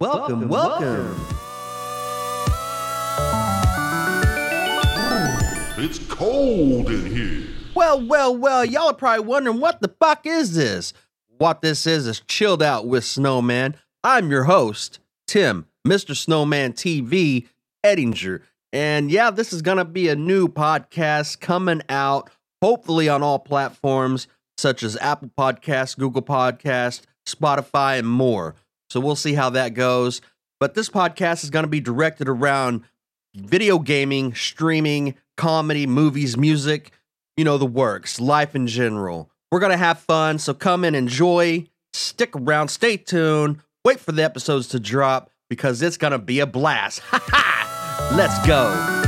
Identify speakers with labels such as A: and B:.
A: Welcome, welcome.
B: It's cold in here.
A: Well, well, well, y'all are probably wondering what the fuck is this? What this is is Chilled Out with Snowman. I'm your host, Tim, Mr. Snowman TV, Edinger. And yeah, this is going to be a new podcast coming out, hopefully on all platforms such as Apple Podcast, Google Podcast, Spotify, and more. So we'll see how that goes. But this podcast is going to be directed around video gaming, streaming, comedy, movies, music, you know, the works, life in general. We're going to have fun. So come and enjoy, stick around, stay tuned, wait for the episodes to drop because it's going to be a blast. Ha ha! Let's go.